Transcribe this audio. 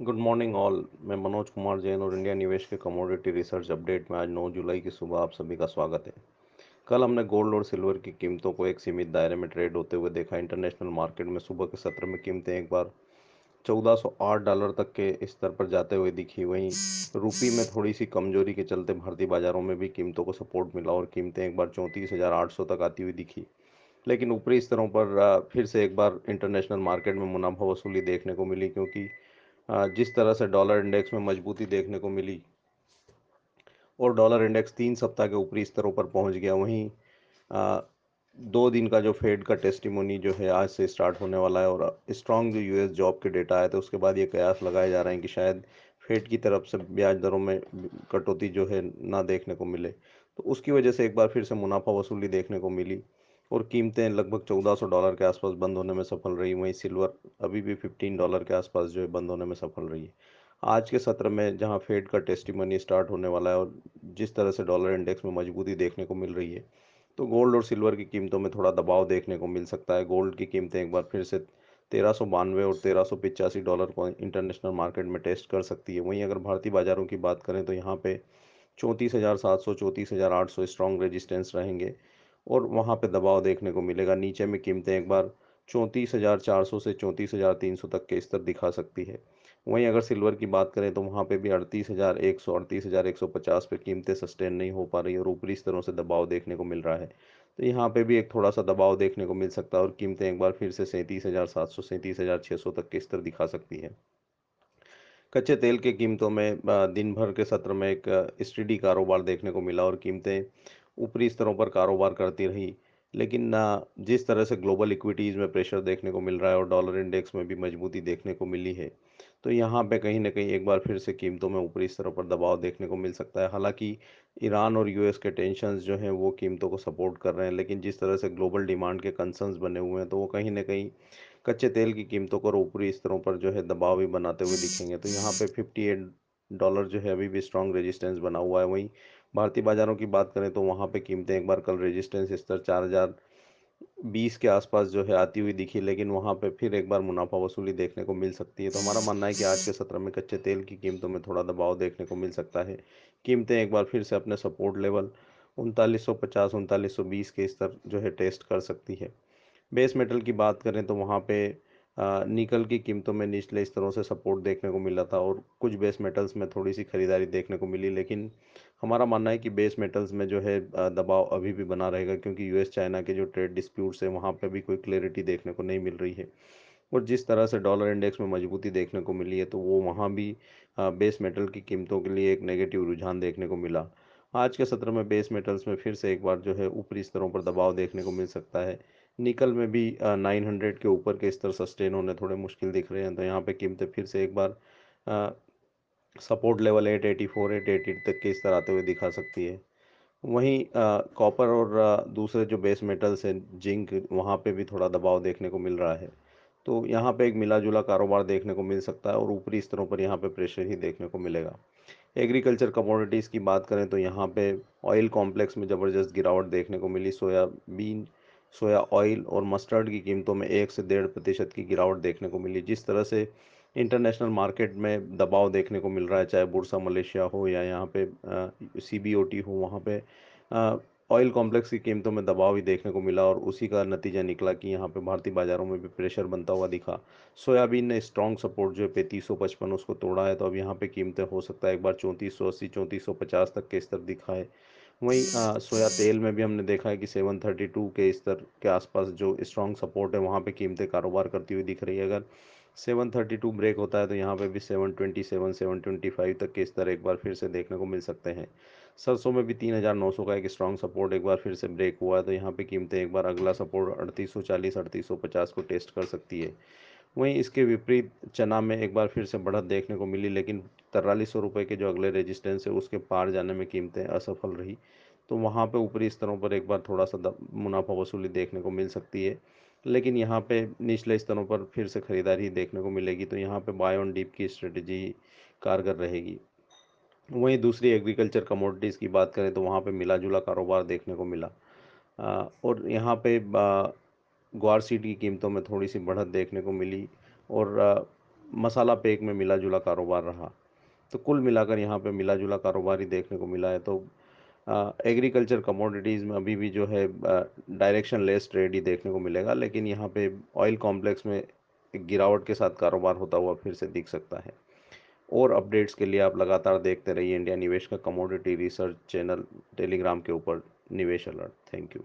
Good morning all मैं मनोज कुमार जैन और India निवेश के कमोडिटी रिसर्च अपडेट में आज 9 जुलाई की सुबह आप सभी का स्वागत है। कल हमने गोल्ड और सिल्वर की कीमतों को एक सीमित दायरे में ट्रेड होते हुए देखा। इंटरनेशनल मार्केट में सुबह के सत्र में कीमतें एक बार 1408 डॉलर तक के स्तर पर जाते हुए दिखी वहीं रुपी में थोड़ी सी कमज़ोरी के चलते भारतीय बाजारों में भी कीमतों को सपोर्ट मिला और कीमतें एक बार चौंतीस तक आती हुई दिखी। लेकिन ऊपरी स्तरों पर फिर से एक बार इंटरनेशनल मार्केट में मुनाफा वसूली देखने को मिली क्योंकि जिस तरह से डॉलर इंडेक्स में मजबूती देखने को मिली, और डॉलर इंडेक्स तीन सप्ताह के ऊपरी स्तरों पर पहुँच गया। वहीं दो दिन का जो फेड का टेस्टिमोनी जो है, आज से स्टार्ट होने वाला है, और स्ट्रॉन्ग जो यूएस जॉब के डेटा आए थे, उसके बाद ये कयास लगाए जा रहे हैं कि शायद फेड की तरफ़ से ब्याज दरों में कटौती जो है ना देखने को मिले। तो उसकी वजह से एक बार फिर से मुनाफा वसूली देखने को मिली। और कीमतें लगभग 1400 डॉलर के आसपास बंद होने में सफल रही, वहीं सिल्वर अभी भी 15 डॉलर के आसपास जो है बंद होने में सफल रही है। आज के सत्र में जहाँ फेड का टेस्टिमनी स्टार्ट होने वाला है और जिस तरह से डॉलर इंडेक्स में मजबूती देखने को मिल रही है तो गोल्ड और सिल्वर की कीमतों में थोड़ा दबाव देखने को मिल सकता है। गोल्ड की कीमतें एक बार फिर से तेरह सौ बानवे और तेरह सौ पिचासी डॉलर को इंटरनेशनल मार्केट में टेस्ट कर सकती है। वहीं अगर भारतीय बाजारों की बात करें तो यहाँ पे चौंतीस हज़ार सात सौ, चौंतीस हज़ार आठ सौ स्ट्रॉन्ग रेजिस्टेंस रहेंगे। और वहाँ पे दबाव देखने को मिलेगा। नीचे में कीमतें एक बार चौंतीस हज़ार चार सौ से चौंतीस हज़ार तीन सौ तक के स्तर दिखा सकती है। वहीं अगर सिल्वर की बात करें तो वहाँ पे भी अड़तीस हज़ार एक सौ अड़तीस हज़ार एक सौ पचास पे कीमतें सस्टेन नहीं हो पा रही और ऊपरी स्तरों से दबाव देखने को मिल रहा है। तो यहाँ पे भी एक थोड़ा सा दबाव देखने को मिल सकता है और कीमतें एक बार फिर से सैंतीस हज़ार सात सौ, सैंतीस हज़ार छः सौ तक के स्तर दिखा सकती है। कच्चे तेल के कीमतों में दिन भर के सत्र में एक स्टडी कारोबार देखने को मिला और कीमतें ऊपरी स्तरों पर कारोबार करती रही। लेकिन जिस तरह से ग्लोबल इक्विटीज़ में प्रेशर देखने को मिल रहा है और डॉलर इंडेक्स में भी मजबूती देखने को मिली है तो यहाँ पे कहीं ना कहीं एक बार फिर से कीमतों में ऊपरी स्तरों पर दबाव देखने को मिल सकता है। हालाँकि ईरान और यूएस के टेंशन जो हैं, वो कीमतों को सपोर्ट कर रहे हैं, लेकिन जिस तरह से ग्लोबल डिमांड के कंसर्न्स बने हुए हैं तो वो कहीं ना कहीं कच्चे तेल की कीमतों को ऊपरी स्तरों पर जो है दबाव भी बनाते हुए दिखेंगे। तो यहाँ पे फिफ्टी डॉलर जो है, अभी भी स्ट्रॉन्ग रेजिस्टेंस बना हुआ है। वहीं भारतीय बाज़ारों की बात करें तो वहाँ पे कीमतें एक बार कल रेजिस्टेंस स्तर चार हज़ार बीस के आसपास जो है आती हुई दिखी, लेकिन वहाँ पे फिर एक बार मुनाफा वसूली देखने को मिल सकती है। तो हमारा मानना है कि आज के सत्र में कच्चे तेल की कीमतों में थोड़ा दबाव देखने को मिल सकता है। कीमतें एक बार फिर से अपने सपोर्ट लेवल उनतालीस सौ पचास, उनतालीस सौ बीस के स्तर जो है टेस्ट कर सकती है। बेस मेटल की बात करें तो वहाँ पे निकल की कीमतों में निचले स्तरों से सपोर्ट देखने को मिला था और कुछ बेस मेटल्स में थोड़ी सी खरीदारी देखने को मिली, लेकिन हमारा मानना है कि बेस मेटल्स में जो है दबाव अभी भी बना रहेगा क्योंकि यूएस चाइना के जो ट्रेड डिस्प्यूट्स हैं, वहाँ पर भी कोई क्लैरिटी देखने को नहीं मिल रही है। और जिस तरह से डॉलर इंडेक्स में मजबूती देखने को मिली है तो वो वहाँ भी बेस मेटल की कीमतों के लिए एक नेगेटिव रुझान देखने को मिला। आज के सत्र में बेस मेटल्स में फिर से एक बार जो है, ऊपरी स्तरों पर दबाव देखने को मिल सकता है। निकल में भी नाइन हंड्रेड के ऊपर के स्तर सस्टेन होने थोड़े मुश्किल दिख रहे हैं तो यहाँ पे कीमतें फिर से एक बार support level at eighty four eight eighty तक के स्तर आते हुए दिखा सकती है। वहीं कॉपर और आ, दूसरे जो बेस मेटल्स हैं जिंक वहाँ पे भी थोड़ा दबाव देखने को मिल रहा है। तो यहाँ पे एक मिला जुला कारोबार देखने को मिल सकता है और ऊपरी स्तरों पर यहाँ पे प्रेशर ही देखने को मिलेगा। एग्रीकल्चर कमोडिटीज़ की बात करें तो यहाँ पे ऑयल कॉम्प्लेक्स में ज़बरदस्त गिरावट देखने को मिली सोयाबीन सोया ऑयल और मस्टर्ड की कीमतों में एक से डेढ़ प्रतिशत की गिरावट देखने को मिली, जिस तरह से इंटरनेशनल मार्केट में दबाव देखने को मिल रहा है, चाहे बुरसा मलेशिया हो या यहाँ पे सी बी ओ टी हो, वहाँ पे ऑयल कॉम्प्लेक्स की कीमतों में दबाव भी देखने को मिला और उसी का नतीजा निकला कि यहाँ पे भारतीय बाज़ारों में भी प्रेशर बनता हुआ दिखा। सोयाबीन ने स्ट्रॉन्ग सपोर्ट जो है पैंतीस उसको तोड़ा है तो अब यहाँ पे कीमतें हो सकता है एक बार चौंतीस सौ अस्सी, चौंतीस सौ पचास तक के स्तर दिखा है वहीं सोया तेल में भी हमने देखा है कि 732 के स्तर के आसपास जो स्ट्रॉन्ग सपोर्ट है, वहाँ पे कीमतें कारोबार करती हुई दिख रही है। अगर 732 ब्रेक होता है तो यहाँ पे भी 727 725 तक के स्तर एक बार फिर से देखने को मिल सकते हैं। सरसों में भी 3900 का एक स्ट्रॉन्ग सपोर्ट एक बार फिर से ब्रेक हुआ है तो यहाँ पे कीमतें एक बार अगला सपोर्ट अड़तीस सौ चालीस, अड़तीस सौ पचास को टेस्ट कर सकती है। वहीं इसके विपरीत चना में एक बार फिर से बढ़त देखने को मिली, लेकिन तिरालीस सौ रुपये के जो अगले रेजिस्टेंस है, उसके पार जाने में कीमतें असफल रही। तो वहाँ पे ऊपरी स्तरों पर एक बार थोड़ा सा मुनाफा वसूली देखने को मिल सकती है। लेकिन यहाँ पे निचले स्तरों पर फिर से खरीदारी देखने को मिलेगी। तो यहाँ पे बाय ऑन डीप की स्ट्रेटजी कारगर रहेगी। वहीं दूसरी एग्रीकल्चर कमोडिटीज़ की बात करें तो वहाँ पे मिला जुला कारोबार देखने को मिला। और यहाँ पे ग्वार सीड की कीमतों में थोड़ी सी बढ़त देखने को मिली। और मसाला पैक में मिला जुला कारोबार रहा। तो कुल मिलाकर यहाँ पे मिला जुला कारोबार देखने को मिला है तो एग्रीकल्चर कमोडिटीज़ में अभी भी जो है डायरेक्शन लेस ट्रेड ही देखने को मिलेगा, लेकिन यहाँ पे ऑयल कॉम्प्लेक्स में गिरावट के साथ कारोबार होता हुआ फिर से दिख सकता है और अपडेट्स के लिए आप लगातार देखते रहिए इंडिया निवेश का कमोडिटी रिसर्च चैनल टेलीग्राम के ऊपर निवेश अलर्ट थैंक यू.